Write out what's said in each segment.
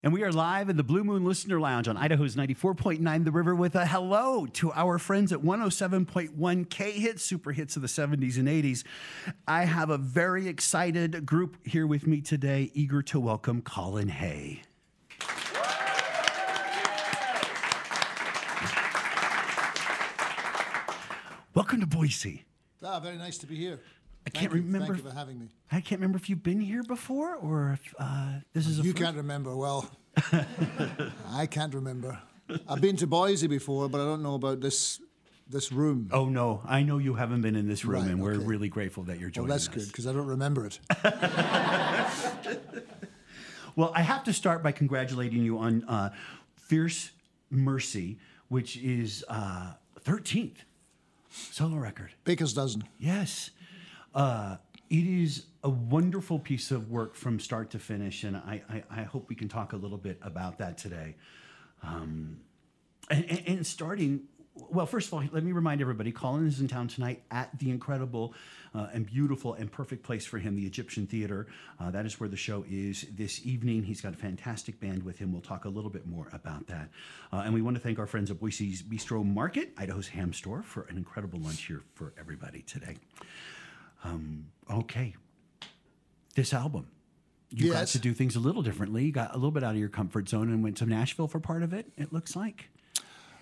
And we are live in the Blue Moon Listener Lounge on Idaho's 94.9 The River with a hello to our friends at 107.1 K Hits, super hits of the 70s and 80s. I have a very excited group here with me today, eager to welcome Colin Hay. Welcome to Boise. Ah, very nice to be here. I Thank can't you. remember. Thank you for having me. I can't remember if you've been here before or if uh, this is a You first- can't remember. Well, I can't remember. I've been to Boise before, but I don't know about this this room. Oh no, I know you haven't been in this room, Right, and we're really grateful that you're well, joining that's us. good because I don't remember it. Well, I have to start by congratulating you on uh, Fierce Mercy, which is uh, 13th solo record. Baker's dozen. Yes. Uh, it is a wonderful piece of work from start to finish, and I, I, I hope we can talk a little bit about that today. Um, and, and, and starting, well, first of all, let me remind everybody Colin is in town tonight at the incredible uh, and beautiful and perfect place for him, the Egyptian Theater. Uh, that is where the show is this evening. He's got a fantastic band with him. We'll talk a little bit more about that. Uh, and we want to thank our friends at Boise's Bistro Market, Idaho's ham store, for an incredible lunch here for everybody today. Um, okay. This album. You got to do things a little differently. You got a little bit out of your comfort zone and went to Nashville for part of it, it looks like.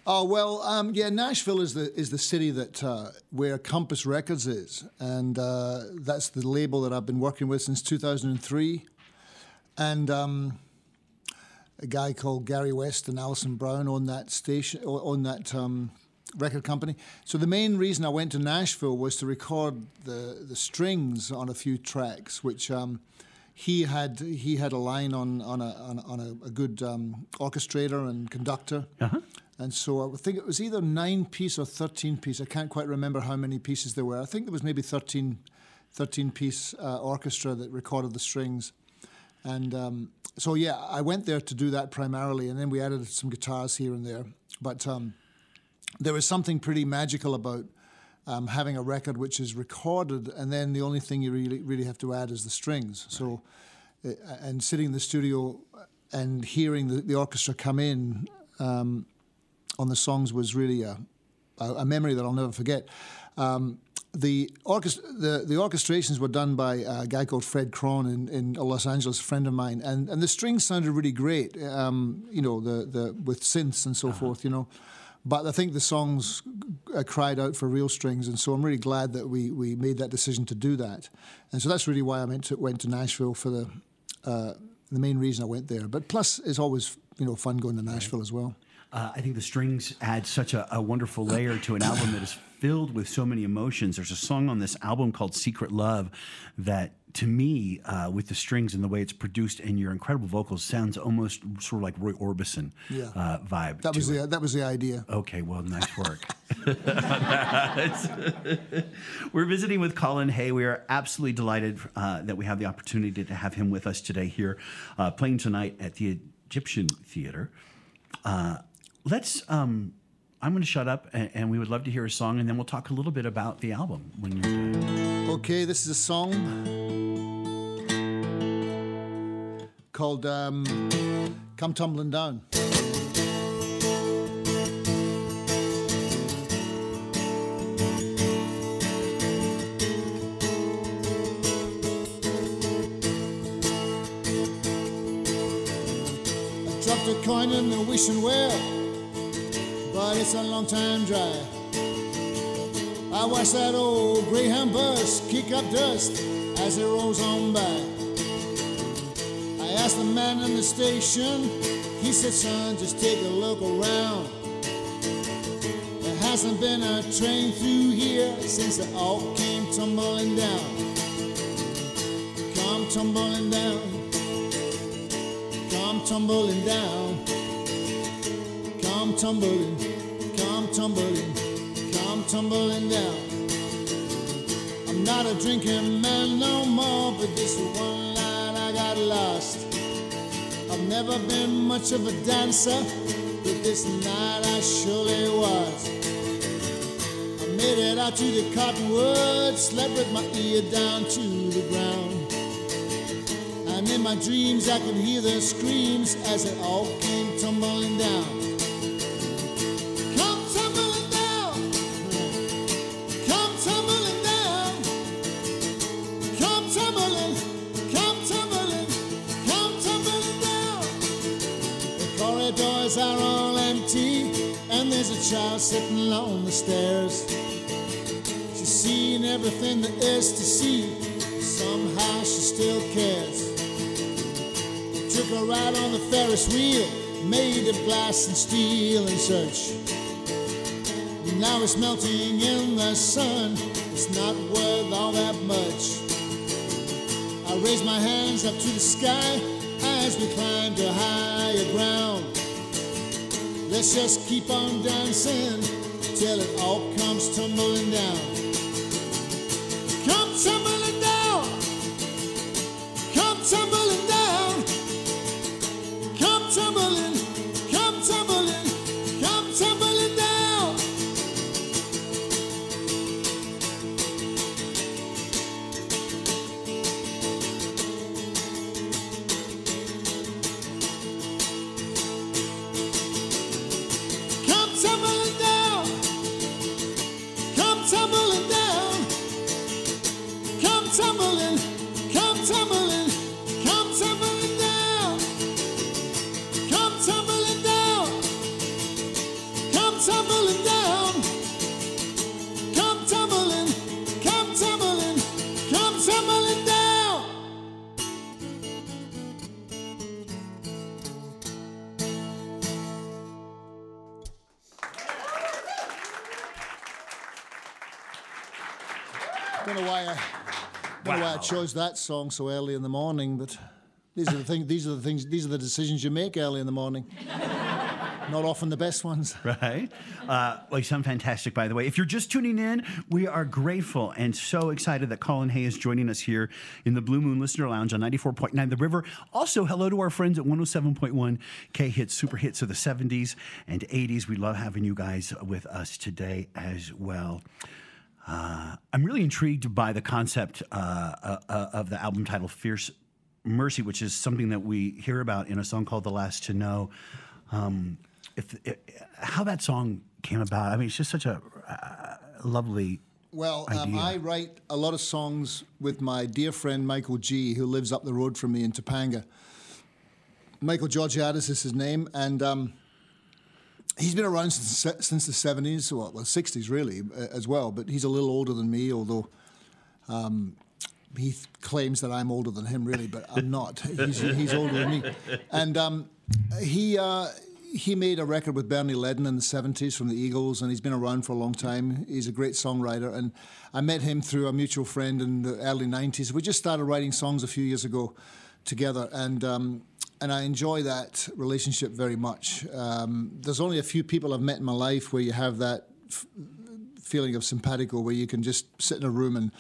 Oh well, um, yeah. Nashville is the is the city that uh, where Compass Records is, and uh, that's the label that I've been working with since 2003. And um, a guy called Garry West and Alison Brown on that station, on that um, record company. So the main reason I went to Nashville was to record the the strings on a few tracks, which. Um, he had he had a line on on a on a, on a, a good um, orchestrator and conductor, Uh-huh. and so I think it was either nine piece or thirteen piece. I can't quite remember how many pieces there were. I think there was maybe 13, 13 piece uh, orchestra that recorded the strings, and um, so yeah, I went there to do that primarily, and then we added some guitars here and there. But um, there was something pretty magical about um, having a record which is recorded, and then the only thing you really really have to add is the strings. So, uh, and sitting in the studio and hearing the, the orchestra come in um, on the songs was really a, a, memory that I'll never forget. Um, the, orchest- the the orchestrations were done by a guy called Fred Cron in, in Los Angeles, a friend of mine, and, and the strings sounded really great. Um, you know, the, the with synths and so forth. You know, but I think the songs uh, cried out for real strings, and so I'm really glad that we, we made that decision to do that. And so that's really why I went to went to Nashville for the uh, the main reason I went there. But plus, it's always you know fun going to Nashville as well. Uh, I think the strings add such a, a wonderful layer to an album that is filled with so many emotions. There's a song on this album called Secret Love that, to me, uh, with the strings and the way it's produced and your incredible vocals, sounds almost sort of like Roy Orbison Yeah. uh, vibe. That was to it. the that was the idea. Okay, well, nice work. We're visiting with Colin Hay. We are absolutely delighted uh, that we have the opportunity to have him with us today here, uh, playing tonight at the Egyptian Theater. Uh, let's. Um, I'm going to shut up, and, and we would love to hear a song, and then we'll talk a little bit about the album when you're done. Okay, this is a song called um, "Come Tumbling Down." I dropped a coin in the wishing well, but it's a long time dry. I watched that old Greyhound bus kick up dust as it rolls on by. Man in the station, he said, son, just take a look around. There hasn't been a train through here since they all came tumbling down. Come tumbling down, come tumbling down, come tumbling, come tumbling come tumbling down. I'm not a drinking man no more, but this one night I got lost. I've never been much of a dancer, but this night I surely was. I made it out to the cottonwoods, slept with my ear down to the ground. And in my dreams, I could hear their screams as it all came tumbling down. Child sitting on the stairs. She's seen everything there is to see. Somehow she still cares. Took her ride on the Ferris wheel, made of glass and steel and such. Now it's melting in the sun. It's not worth all that much. I raised my hands up to the sky as we climbed to higher ground. Let's just keep on dancing till it all comes tumbling down. Come tumbling down. Come tumbling chose that song so early in the morning, but these are the things. These are the things. These are the decisions you make early in the morning. Not often the best ones. right? Uh, well, you sound fantastic, by the way. If you're just tuning in, we are grateful and so excited that Colin Hay is joining us here in the Blue Moon Listener Lounge on 94.9 The River. Also, hello to our friends at 107.1 K Hits, super hits of the 70s and 80s. We love having you guys with us today as well. Uh, I'm really intrigued by the concept uh, uh, uh, of the album title Fierce Mercy, which is something that we hear about in a song called The Last to Know. Um, if, if how that song came about, I mean, it's just such a uh, lovely. Well, um. I write a lot of songs with my dear friend Michael G, who lives up the road from me in Topanga. Michael Georgiades is his name, and um, he's been around since, since the 70s, well, well, 60s really, uh, as well, but he's a little older than me, although um, he th- claims that I'm older than him, really, but I'm not. He's, he's older than me. And um, he, uh, he made a record with Bernie Leadon in the 70s from the Eagles, and he's been around for a long time. He's a great songwriter. And I met him through a mutual friend in the early 90s. We just started writing songs a few years ago together. And um, and I enjoy that relationship very much. Um, there's only a few people I've met in my life where you have that f- feeling of simpatico, where you can just sit in a room and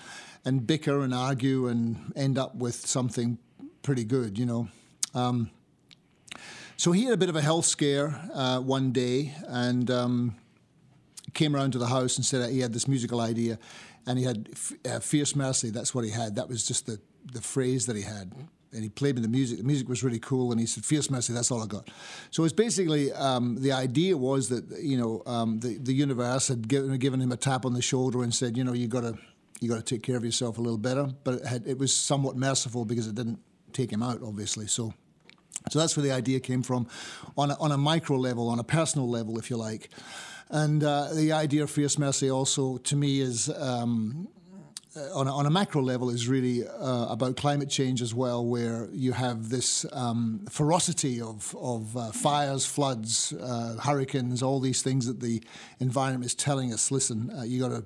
and bicker and argue and end up with something pretty good, you know. Um, so he had a bit of a health scare uh, one day and um, came around to the house and said he had this musical idea, and he had f- uh, fierce mercy. That's what he had. That was just the the phrase that he had and he played me the music. The music was really cool, and he said, "Fierce Mercy, that's all I got." So it's basically um, the idea was that you know um, the the universe had given given him a tap on the shoulder and said, "You know, you got to you got to take care of yourself a little better." But it, had, it was somewhat merciful because it didn't take him out, obviously. So. So that's where the idea came from, on a, on a micro level, on a personal level, if you like. And uh, the idea of fierce mercy also, to me, is um, on a, on a macro level is really uh, about climate change as well, where you have this um, ferocity of, of uh, fires, floods, uh, hurricanes, all these things that the environment is telling us. Listen, uh, you got to.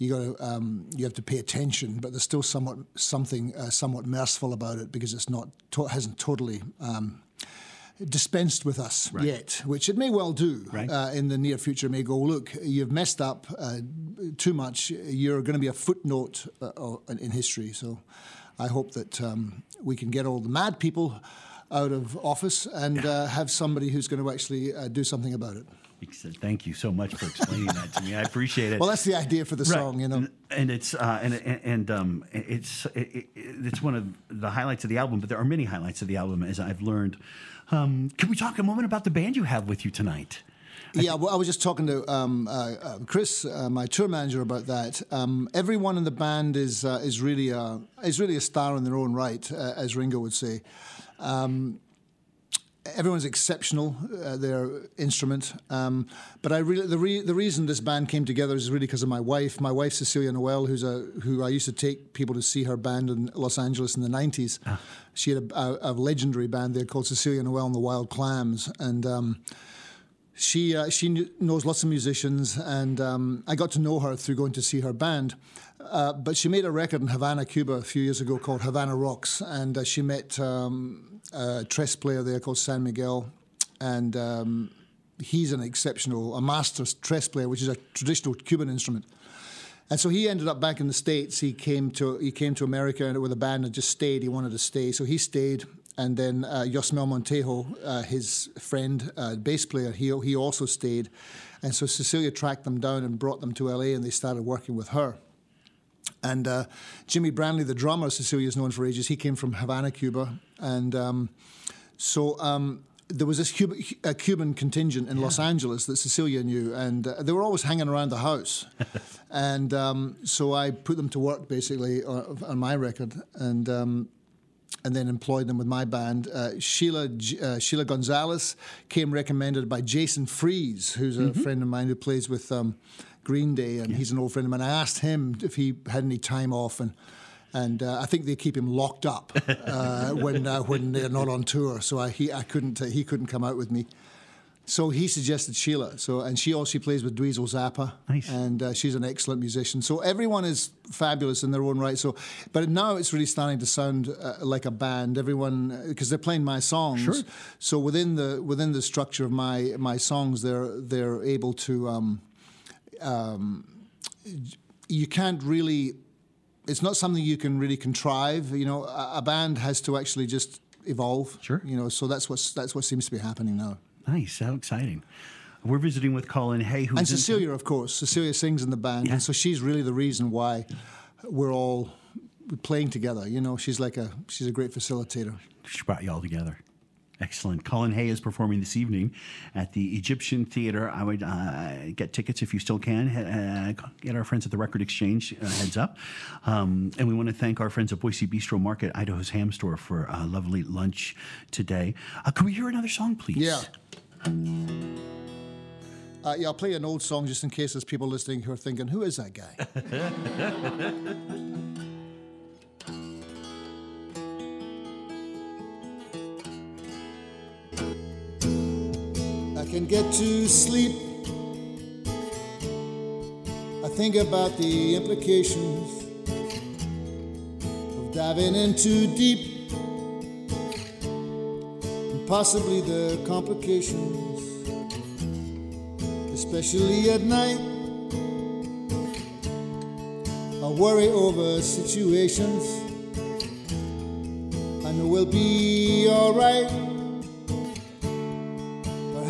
You got to, um, you have to pay attention, but there's still somewhat something uh, somewhat merciful about it because it's not to- hasn't totally um, dispensed with us Right. yet, which it may well do Right. uh, in the near future. It may go, look, you've messed up uh, too much. You're going to be a footnote uh, uh, in history. So I hope that um, we can get all the mad people out of office and uh, have somebody who's going to actually uh, do something about it. Thank you so much for explaining that to me. I appreciate it. Well, that's the idea for the Right. song, you know. and it's uh, and and, and um, it's it, it, it's one of the highlights of the album. But there are many highlights of the album, as I've learned. Um, can we talk a moment about the band you have with you tonight? Yeah, well, I was just talking to um, uh, uh, Chris, uh, my tour manager, about that. Um, everyone in the band is uh, is really a, is really a star in their own right, uh, as Ringo would say. Um, everyone's exceptional, uh, their instrument. Um, but I really the re- the reason this band came together is really because of my wife. My wife Cecilia Noel, who's a who I used to take people to see her band in Los Angeles in the '90s. She had a, a, a legendary band there called Cecilia Noel and the Wild Clams, and. Um, she uh, she kn- knows lots of musicians, and um, I got to know her through going to see her band. Uh, but she made a record in Havana, Cuba, a few years ago called Havana Rocks, and uh, she met um, a tres player there called San Miguel, and um, he's an exceptional, a master tres player, which is a traditional Cuban instrument. And so he ended up back in the states. He came to he came to America and with a band and just stayed. He wanted to stay, so he stayed. And then uh, Yosmel Montejo, uh, his friend, uh, bass player, he he also stayed. And so Cecilia tracked them down and brought them to LA, and they started working with her. And uh, Jimmy Branley, the drummer, Cecilia's known for ages. He came from Havana, Cuba, and um, so um, there was this Cuba, uh, Cuban contingent in Los Angeles that Cecilia knew, and uh, they were always hanging around the house. and um, so I put them to work basically on, on my record, and um, and then employed them with my band. Uh, Sheila uh, Sheila Gonzalez came recommended by Jason Freese, who's a friend of mine who plays with um, Green Day, and he's an old friend of mine. I asked him if he had any time off, and and uh, I think they keep him locked up uh, when uh, when they're not on tour. So I he I couldn't uh, he couldn't come out with me. So he suggested Sheila. So and she also plays with Dweezil Zappa, Nice. and uh, she's an excellent musician. So everyone is fabulous in their own right. So, but now it's really starting to sound uh, like a band. Everyone because they're playing my songs. Sure. So within the within the structure of my my songs, they're they're able to. Um, um, you can't really. It's not something you can really contrive. You know, a, a band has to actually just evolve. Sure. You know, so that's what's that's what seems to be happening now. Nice, how exciting! We're visiting with Colin Hay, who's And Cecilia, of course. Cecilia sings in the band, and so she's really the reason why we're all playing together. You know, she's like a she's a great facilitator. She brought you all together. Excellent. Colin Hay is performing this evening at the Egyptian Theater. I would uh, get tickets if you still can. Uh, get our friends at the Record Exchange uh, heads up. Um, and we want to thank our friends at Boise Bistro Market, Idaho's Ham Store, for a lovely lunch today. Uh, can we hear another song, please? Yeah. Uh, yeah, I'll play an old song just in case there's people listening who are thinking, "Who is that guy?" get to sleep. I think about the implications of diving in too deep and possibly the complications, especially at night. I worry over situations. I know we'll be alright.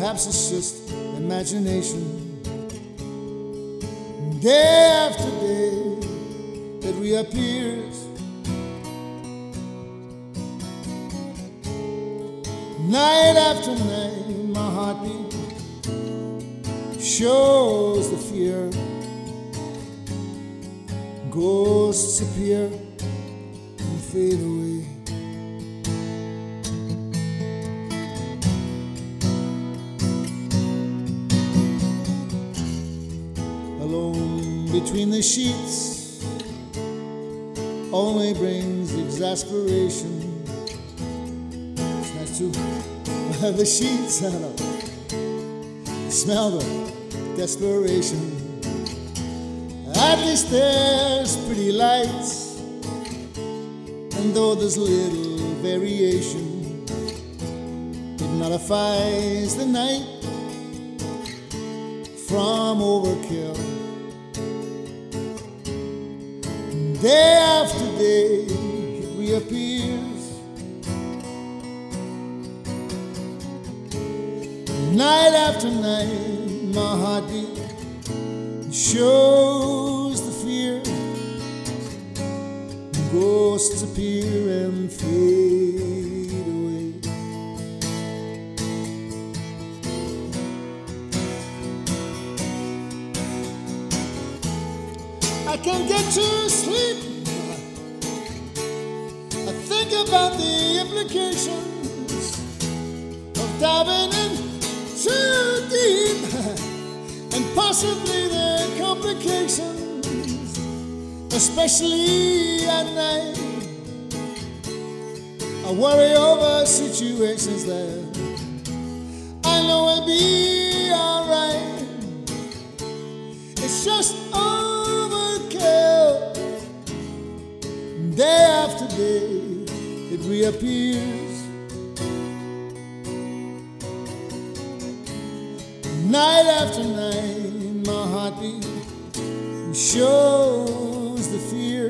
Perhaps it's just imagination. Day after day, it reappears. Night after night, my heartbeat shows the fear. Ghosts appear and fade away. Between the sheets only brings exasperation. It's nice to have the sheets, I don't. Smell the desperation. At least there's pretty lights, and though there's little variation, it nullifies the night from overkill. Day after day, it reappears. Night after night, my heartbeat shows the fear. Ghosts appear and fade away. I can't get to sleep. I think about the implications of diving in too deep and possibly the complications, especially at night. I worry over situations that I know will be alright. It's just Day it reappears. Night after night, my heartbeat shows the fear.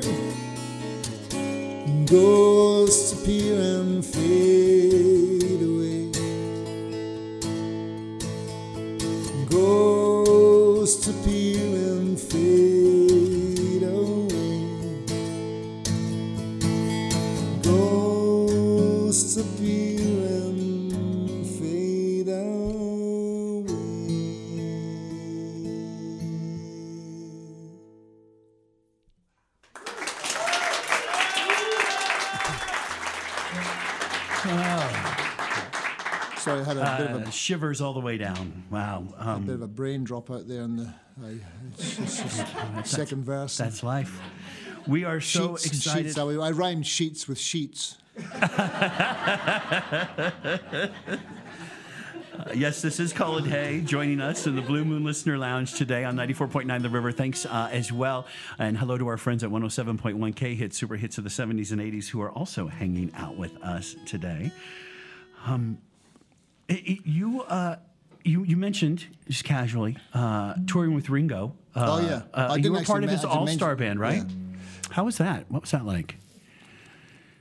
Ghosts appear and fade Sorry, I had a bit of a Uh, shivers all the way down. Wow. Um, bit of a brain drop out there in the I, it's just, it's second verse. that's life. We are so sheets excited. sheets. I, I rhymed sheets with sheets. Yes, this is Colin Hay joining us in the Blue Moon Listener Lounge today on 94.9 The River. Thanks uh, as well. And hello to our friends at 107.1 K Hits, super hits of the 70s and 80s, who are also hanging out with us today. Um, it- it- you, uh, you, you mentioned, just casually, uh, touring with Ringo. Uh, Oh, yeah. Uh, I you were part of his all star band, right? yeah. How was that? What was that like?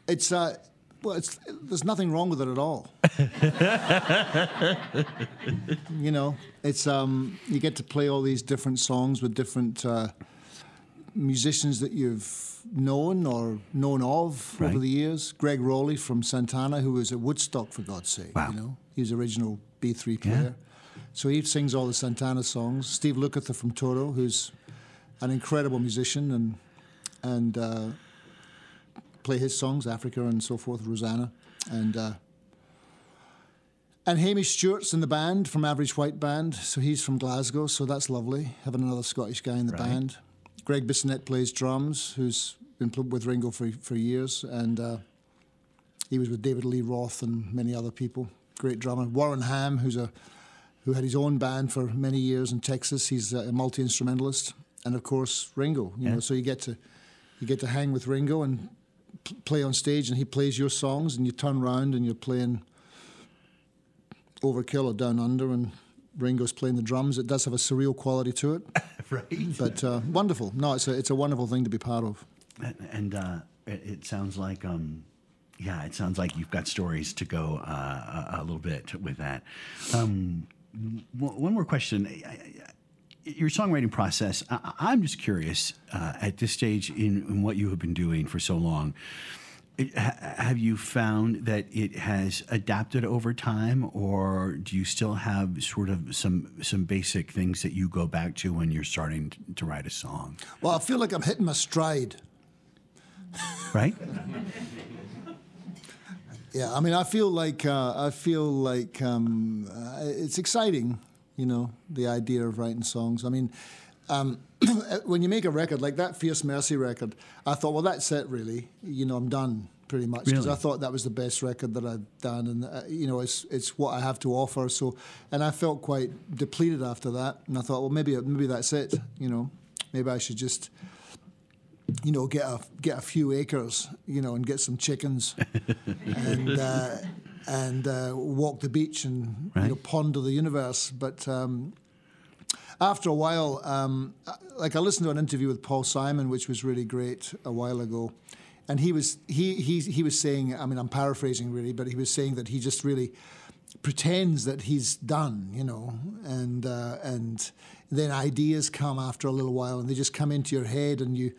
It's uh, well, it's there's nothing wrong with it at all. you know, it's um, you get to play all these different songs with different uh, musicians that you've known or known of Right. over the years. Gregg Rolie from Santana, who was at Woodstock for God's sake. Wow. You know, he was original B3 player. So he sings all the Santana songs. Steve Lukather from Toto, who's an incredible musician and and uh, play his songs, Africa and so forth, Rosanna, and uh, and Hamish Stewart's in the band from Average White Band, so he's from Glasgow, so that's lovely having another Scottish guy in the Right. band. Gregg Bissonette plays drums, who's been with Ringo for for years, and uh, he was with David Lee Roth and many other people. Great drummer. Warren Ham, who's a who had his own band for many years in Texas. He's a multi instrumentalist, and of course Ringo. You Yeah. know, so you get to you get to hang with Ringo and play on stage, and he plays your songs, and you turn round and you're playing Overkill or Down Under, and Ringo's playing the drums. It does have a surreal quality to it, right. but uh, wonderful. No, it's a it's a wonderful thing to be part of. And uh, it, it sounds like, um, yeah, it sounds like you've got stories to go uh, a, a little bit with that. Um, w- one more question. I- I- Your songwriting process, I, I'm just curious uh, at this stage in, in what you have been doing for so long. it- ha- have you found that it has adapted over time, or do you still have sort of some some basic things that you go back to when you're starting to write a song? Well, I feel like I'm hitting my stride. Right? Yeah, I mean, I feel like uh, I feel like um, uh, it's exciting, you know, the idea of writing songs. I mean, um, when you make a record like that Fierce Mercy record, I thought, well, that's it, really. You know, I'm done pretty much because Really? I thought that was the best record that I'd done, and uh, you know, it's it's what I have to offer. So, and I felt quite depleted after that, and I thought, well, maybe maybe that's it. You know, maybe I should just you know, get a get a few acres, you know, and get some chickens, and uh, and uh, walk the beach and you know, Right. ponder the universe. But um, after a while, um, like I listened to an interview with Paul Simon, which was really great a while ago, and he was he he he was saying, I mean, I'm paraphrasing really, but he was saying that he just really pretends that he's done, you know, and uh, and then ideas come after a little while, and they just come into your head, and you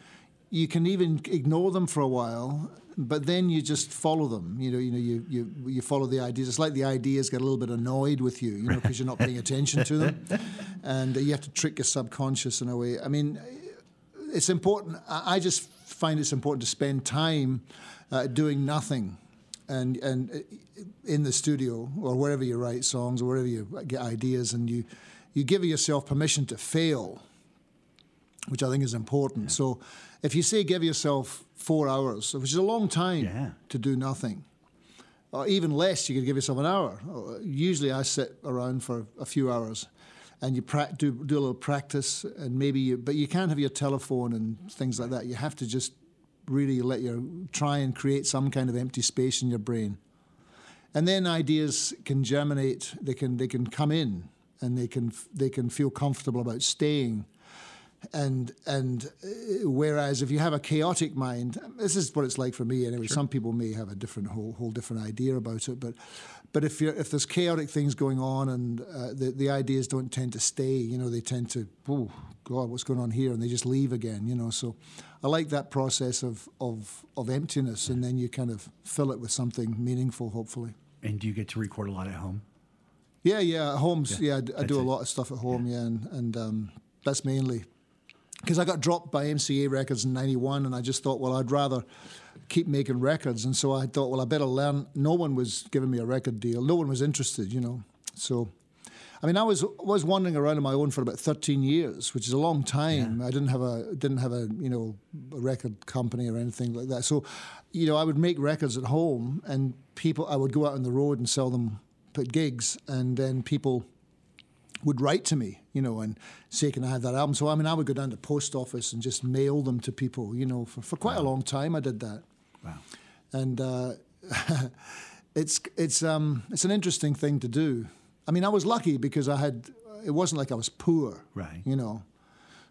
you can even ignore them for a while, but then you just follow them. You know, you know, you you you follow the ideas. It's like the ideas get a little bit annoyed with you, you know, because you're not paying attention to them, and you have to trick your subconscious in a way. I mean, it's important. I just find it's important to spend time uh, doing nothing and and uh, in the studio or wherever you write songs or wherever you get ideas, and you you give yourself permission to fail, which I think is important. Yeah. So, if you say give yourself four hours, which is a long time yeah. to do nothing, or even less, you could give yourself an hour. Usually, I sit around for a few hours, and you pra- do do a little practice, and maybe you, but you can't have your telephone and things like that. You have to just really let your, try and create some kind of empty space in your brain. And then ideas can germinate, they can, they can come in and they can, they can feel comfortable about staying. And, and uh, whereas if you have a chaotic mind, this is what it's like for me anyway. Sure. Some people may have a different whole, whole different idea about it, but but if you're, if there's chaotic things going on and uh, the the ideas don't tend to stay, you know, they tend to oh God, what's going on here, and they just leave again, you know. So I like that process of, of, of emptiness, and then you kind of fill it with something meaningful, hopefully. And do you get to record a lot at home? Yeah, yeah, at home. Yeah, yeah I, I, do a lot of stuff at home. Yeah, yeah and, and um, that's mainly because I got dropped by MCA Records in '91, and I just thought, well, I'd rather keep making records, and so I thought, well, I better learn. No one was giving me a record deal. No one was interested, you know. So I mean, I was was wandering around on my own for about 13 years, which is a long time. Yeah. I didn't have a didn't have a you know a record company or anything like that. So, you know, I would make records at home, and people I would go out on the road and sell them at gigs, and then people would write to me, you know, and say, "Can I have that album?" So I mean, I would go down to the post office and just mail them to people, you know, for, for quite wow. a long time. I did that. Wow. And uh, it's it's um it's an interesting thing to do I mean, I was lucky because I had. It wasn't like I was poor, right? You know,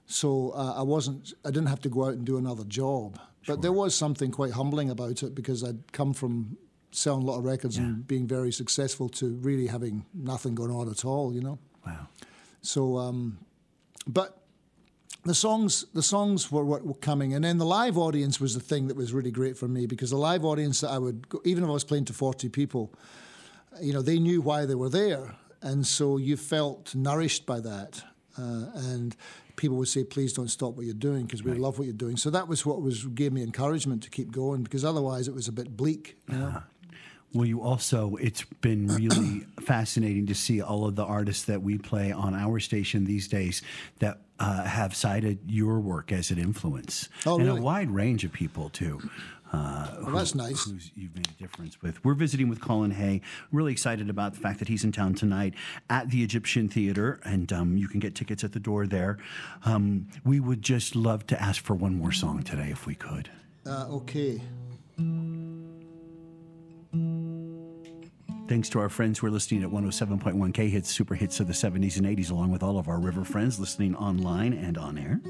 so uh, I wasn't. I didn't have to go out and do another job. Sure. But there was something quite humbling about it because I'd come from selling a lot of records yeah. and being very successful to really having nothing going on at all. You know. Wow. So, um, but the songs the songs were what were coming and then the live audience was the thing that was really great for me because the live audience that I would go, even if I was playing to 40 people you know they knew why they were there and so you felt nourished by that. Uh, and people would say, "Please don't stop what you're doing because we right. love what you're doing." So that was what was gave me encouragement to keep going because otherwise it was a bit bleak. You know? uh-huh. Well, you also, it's been really fascinating to see all of the artists that we play on our station these days that uh, have cited your work as an influence. Oh, and really? a wide range of people, too. Uh, well, that's nice. Who's you've made a difference with. We're visiting with Colin Hay. Really excited about the fact that he's in town tonight at the Egyptian Theater, and um, you can get tickets at the door there. Um, we would just love to ask for one more song today, if we could. Uh, okay. Thanks to our friends who are listening at 107.1 K Hits, super hits of the 70s and 80s, along with all of our river friends listening online and on air.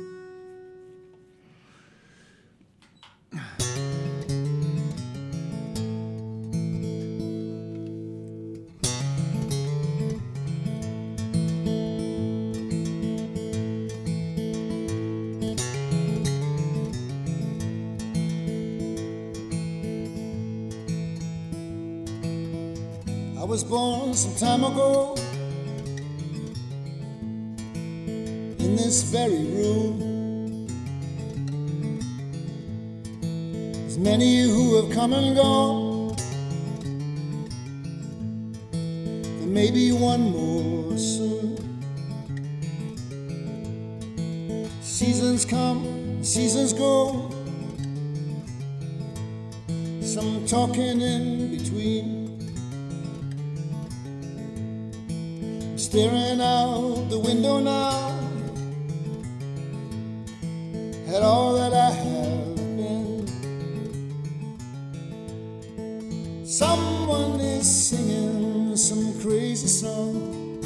Was born some time ago in this very room. There's many who have come and gone. There may be one more soon. Seasons come, seasons go. Some talking in between. Staring out the window now at all that I have been. Someone is singing some crazy song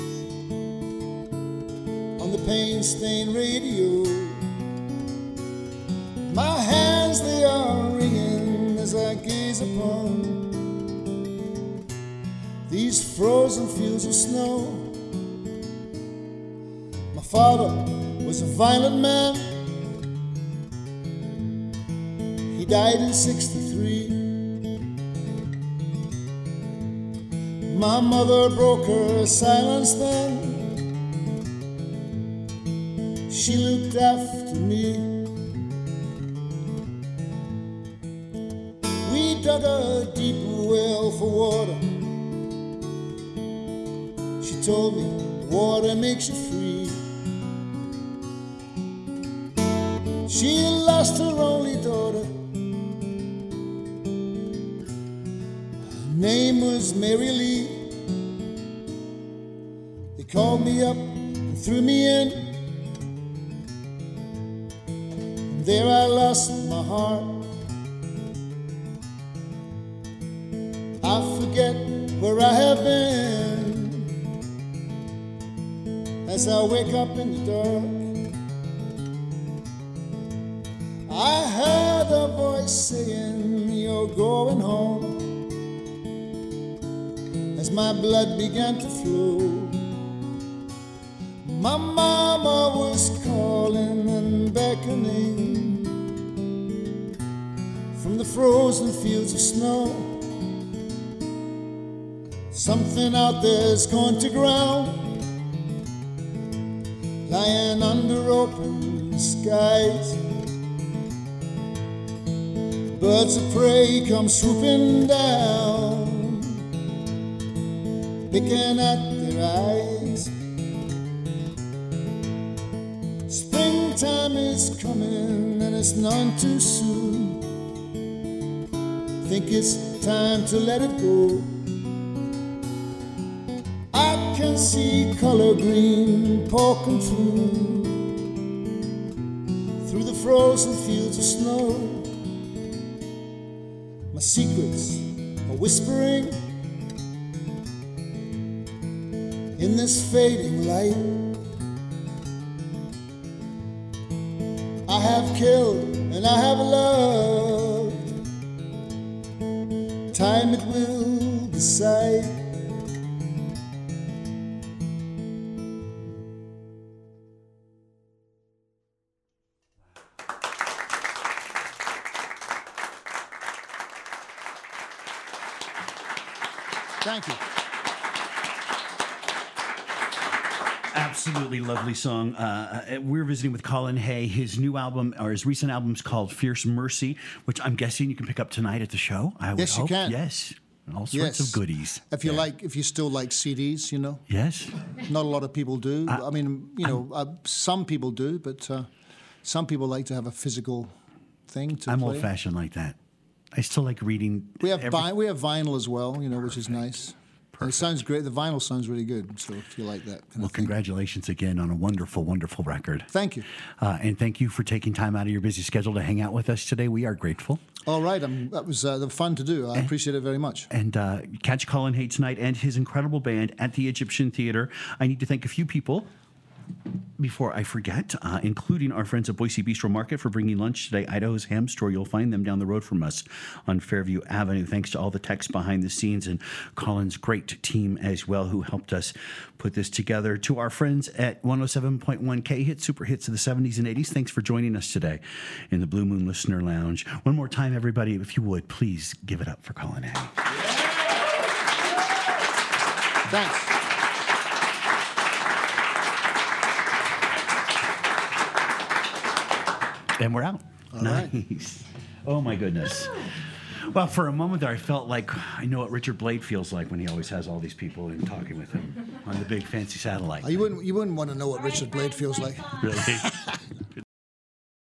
on the pain stained radio. My hands, they are ringing as I gaze upon these frozen fields of snow. Father was a violent man. He died in 63. My mother broke her silence then. She looked after me. We dug a deep well for water. She told me water makes you free. She lost her only daughter. Her name was Mary Lee. They called me up and threw me in. And there I lost my heart. I forget where I have been as I wake up in the dark. Saying, You're going home. As my blood began to flow, my mama was calling and beckoning from the frozen fields of snow. Something out there's going to ground, lying under open skies. Birds of prey come swooping down, picking at their eyes. Springtime is coming and it's none too soon. Think it's time to let it go. I can see color green poking through through the frozen fields of snow. Secrets are whispering in this fading light. I have killed and I have loved. Time it will decide. Thank you. Absolutely lovely song. Uh, uh, we're visiting with Colin Hay. His new album, or his recent album, is called Fierce Mercy, which I'm guessing you can pick up tonight at the show. I would Yes, you can. Yes, all sorts Yes. of goodies. If you like, if you still like CDs, you know, Yes, not a lot of people do. I, mean, you know, uh, some people do, but uh, some people like to have a physical thing to I'm play. old fashioned like that. I still like reading. We have every- vi- we have vinyl as well, you know, which is nice. And it sounds great. The vinyl sounds really good. So if you like that kind Well, of thing, congratulations again on a wonderful, wonderful record. thank you. Uh, and thank you for taking time out of your busy schedule to hang out with us today. We are grateful. All right, um, that was uh, fun to do. I appreciate it very much. And uh, catch Colin Hay tonight and his incredible band at the Egyptian Theater. I need to thank a few people before I forget, uh, including our friends at Boise Bistro Market for bringing lunch today. Idaho's Ham Store. You'll find them down the road from us on Fairview Avenue. Thanks to all the techs behind the scenes and Colin's great team as well who helped us put this together. To our friends at 107.1 K Hit Super Hits of the 70s and 80s, thanks for joining us today in the Blue Moon Listener Lounge. One more time, everybody, if you would, please give it up for Colin Hay. Thanks. And we're out. right. nice. Oh my goodness. Well, for a moment there, I felt like I know what Richard Blade feels like when he always has all these people and talking with him on the big fancy satellite. Uh, You wouldn't you wouldn't want to know what Richard Blade feels like. really?